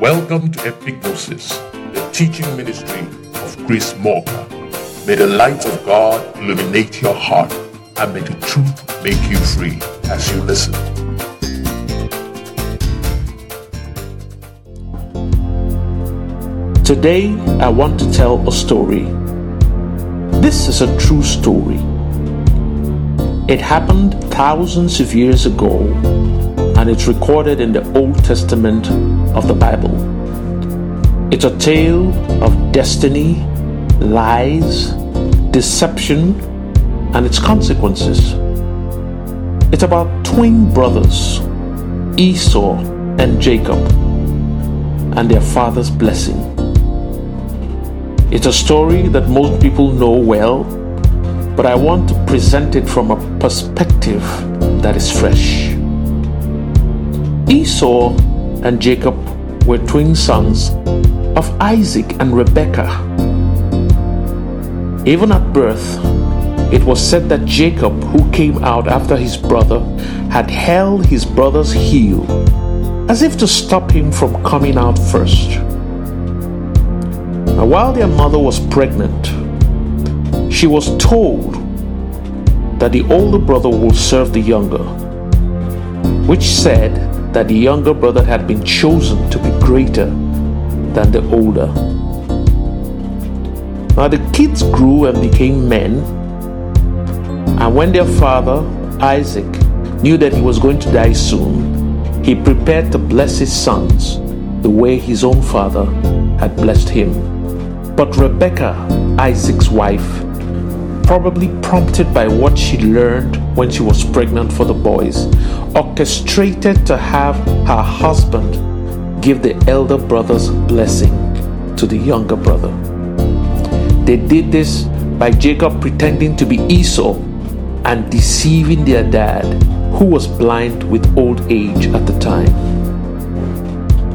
Welcome to Epignosis, the teaching ministry of Chris Morgan. May the light of God illuminate your heart and may the truth make you free as you listen. Today, I want to tell a story. This is a true story. It happened thousands of years ago, and it's recorded in the Old Testament of the Bible. It's a tale of destiny, lies, deception, and its consequences. It's about twin brothers, Esau and Jacob, and their father's blessing. It's a story that most people know well, but I want to present it from a perspective that is fresh. Esau and Jacob were twin sons of Isaac and Rebekah. Even at birth, it was said that Jacob, who came out after his brother, had held his brother's heel as if to stop him from coming out first. Now, while their mother was pregnant, she was told that the older brother would serve the younger, which said that the younger brother had been chosen to be greater than the older. Now the kids grew and became men, and when their father, Isaac, knew that he was going to die soon, he prepared to bless his sons the way his own father had blessed him. But Rebecca, Isaac's wife, probably prompted by what she learned when she was pregnant for the boys, orchestrated to have her husband give the elder brother's blessing to the younger brother. They did this by Jacob pretending to be Esau and deceiving their dad, who was blind with old age at the time.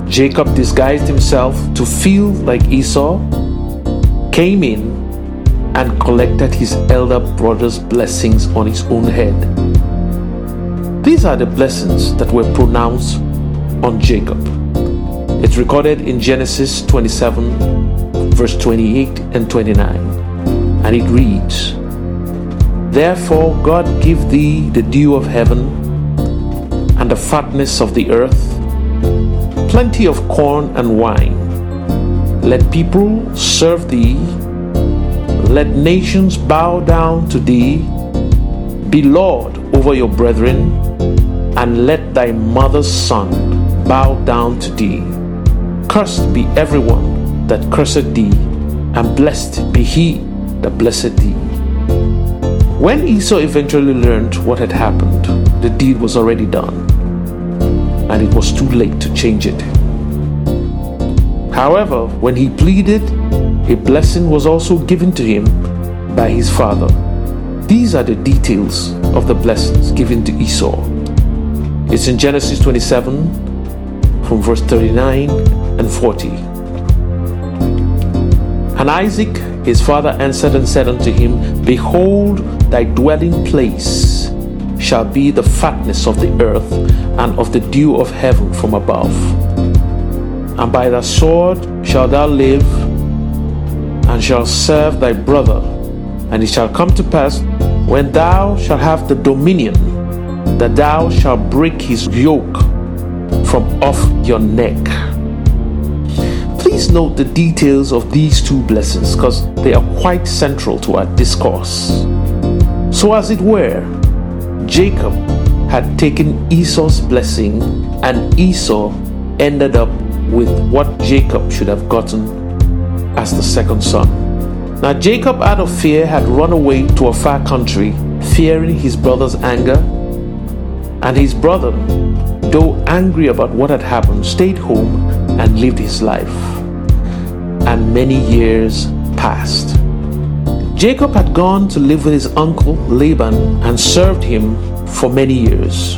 Jacob disguised himself to feel like Esau came in and collected his elder brother's blessings on his own head. These are the blessings that were pronounced on Jacob. It's recorded in Genesis 27, verse 28 and 29, and it reads Therefore, God give thee the dew of heaven and the fatness of the earth, plenty of corn and wine let people serve thee. Let nations bow down to thee. Be Lord over your brethren, and let thy mother's son bow down to thee. Cursed be everyone that curseth thee, and blessed be he that blesseth thee. When Esau eventually learned what had happened, the deed was already done, and it was too late to change it. However, when he pleaded, a blessing was also given to him by his father. These are the details of the blessings given to Esau. It's in Genesis 27 from verse 39 and 40. And Isaac his father answered and said unto him, Behold, thy dwelling place shall be the fatness of the earth and of the dew of heaven from above and by thy sword shalt thou live, and shalt serve thy brother. And it shall come to pass, when thou shalt have the dominion, that thou shalt break his yoke from off your neck. Please note the details of these two blessings because they are quite central to our discourse. So, as it were, Jacob had taken Esau's blessing, and Esau ended up with what Jacob should have gotten as the second son. Now, Jacob, out of fear, had run away to a far country, fearing his brother's anger. And his brother, though angry about what had happened, stayed home and lived his life. And many years passed. Jacob had gone to live with his uncle Laban and served him for many years.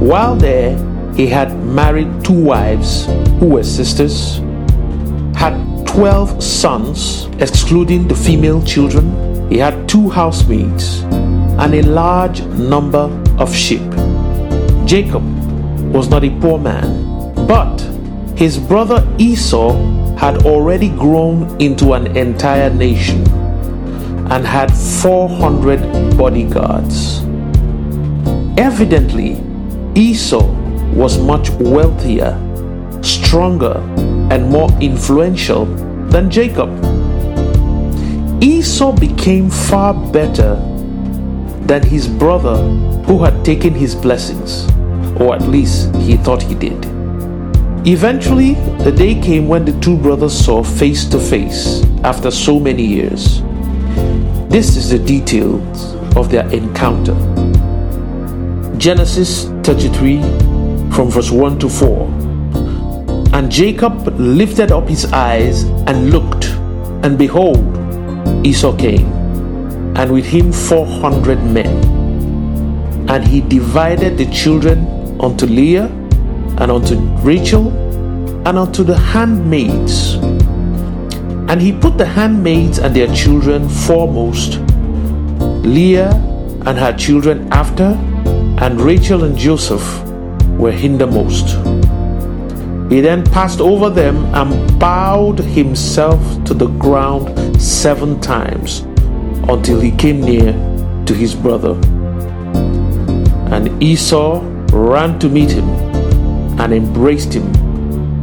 While there, he had married two wives who were sisters, had 12 sons, excluding the female children. He had two housemaids and a large number of sheep. Jacob was not a poor man, but his brother Esau had already grown into an entire nation and had 400 bodyguards. Evidently, Esau was much wealthier, stronger, and more influential than Jacob. Esau became far better than his brother who had taken his blessings, or at least he thought he did. Eventually, the day came when the two brothers saw face to face after so many years. This is the details of their encounter. Genesis 33 from verse 1 to 4. And Jacob lifted up his eyes and looked, and behold, Esau came, and with him four hundred men. And he divided the children unto Leah, and unto Rachel, and unto the handmaids. And he put the handmaids and their children foremost, Leah and her children after, and Rachel and Joseph were hindermost. He then passed over them and bowed himself to the ground seven times until he came near to his brother. And Esau ran to meet him and embraced him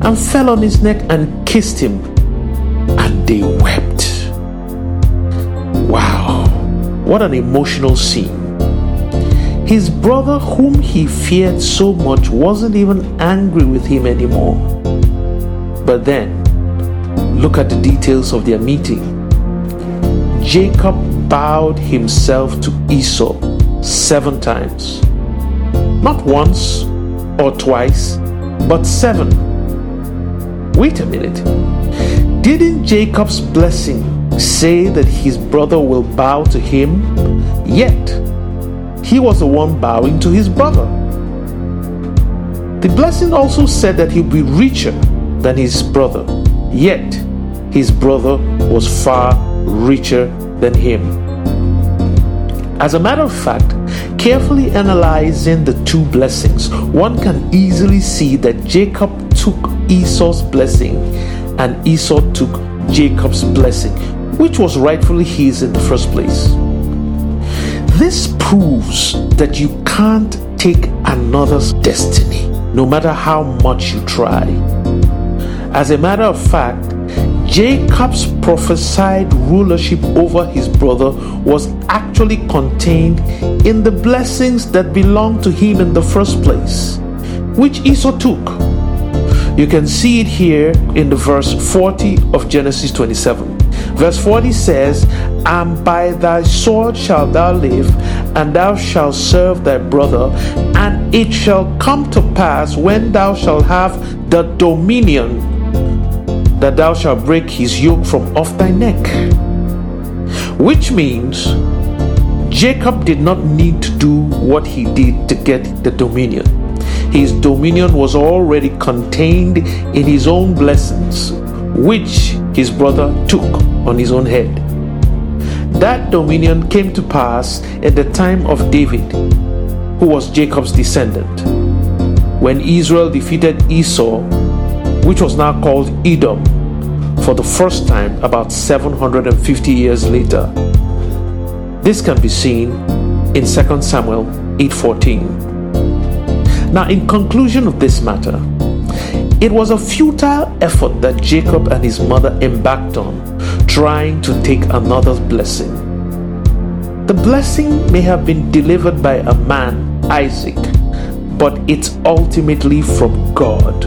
and fell on his neck and kissed him, and they wept. Wow, what an emotional scene. His brother, whom he feared so much, wasn't even angry with him anymore. But then, look at the details of their meeting. Jacob bowed himself to Esau seven times. Not once or twice, but seven. Wait a minute. Didn't Jacob's blessing say that his brother will bow to him? Yet, he was the one bowing to his brother. The blessing also said that he'd be richer than his brother, yet his brother was far richer than him. As a matter of fact, carefully analyzing the two blessings, one can easily see that Jacob took Esau's blessing and Esau took Jacob's blessing, which was rightfully his in the first place. This proves that you can't take another's destiny, no matter how much you try. As a matter of fact, Jacob's prophesied rulership over his brother was actually contained in the blessings that belonged to him in the first place, which Esau took. You can see it here in the verse 40 of Genesis 27. Verse 40 says, And by thy sword shalt thou live, and thou shalt serve thy brother, and it shall come to pass when thou shalt have the dominion that thou shalt break his yoke from off thy neck. Which means Jacob did not need to do what he did to get the dominion. His dominion was already contained in his own blessings, which his brother took on his own head. That dominion came to pass at the time of David, who was Jacob's descendant. When Israel defeated Esau, which was now called Edom, for the first time about 750 years later. This can be seen in 2 Samuel 8:14. Now, in conclusion of this matter, it was a futile effort that Jacob and his mother embarked on, trying to take another's blessing. The blessing may have been delivered by a man, Isaac, but it's ultimately from God.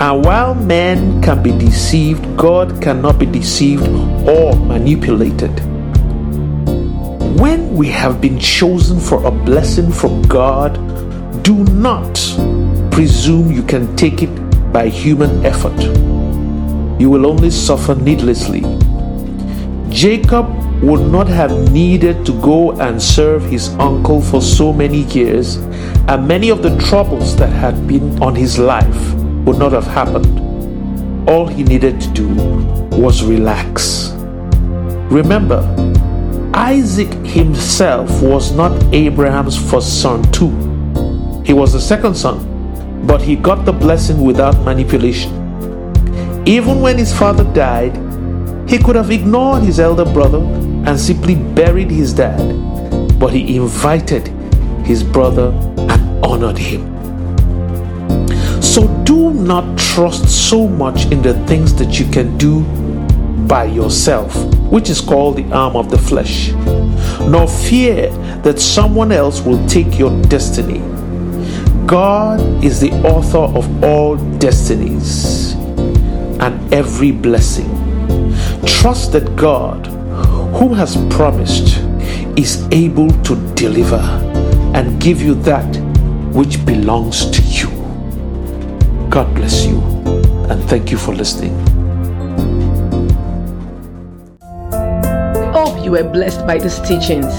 And while man can be deceived, God cannot be deceived or manipulated. When we have been chosen for a blessing from God, do not presume you can take it by human effort. You will only suffer needlessly. Jacob would not have needed to go and serve his uncle for so many years, and many of the troubles that had been on his life would not have happened. All he needed to do was relax. Remember, Isaac himself was not Abraham's first son, too. He was the second son, but he got the blessing without manipulation. Even when his father died, he could have ignored his elder brother and simply buried his dad, but he invited his brother and honored him. So do not trust so much in the things that you can do by yourself, which is called the arm of the flesh, nor fear that someone else will take your destiny. God is the author of all destinies and every blessing. Trust that God, who has promised, is able to deliver and give you that which belongs to you. God bless you and thank you for listening. Hope you were blessed by these teachings.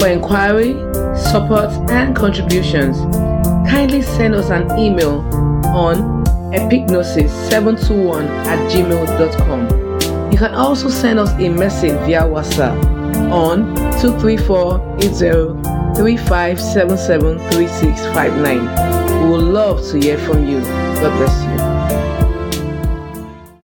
For inquiry, support, and contributions, kindly send us an email on epignosis721 at gmail.com. You can also send us a message via WhatsApp on 234 3577 3659. We would love to hear from you. God bless you.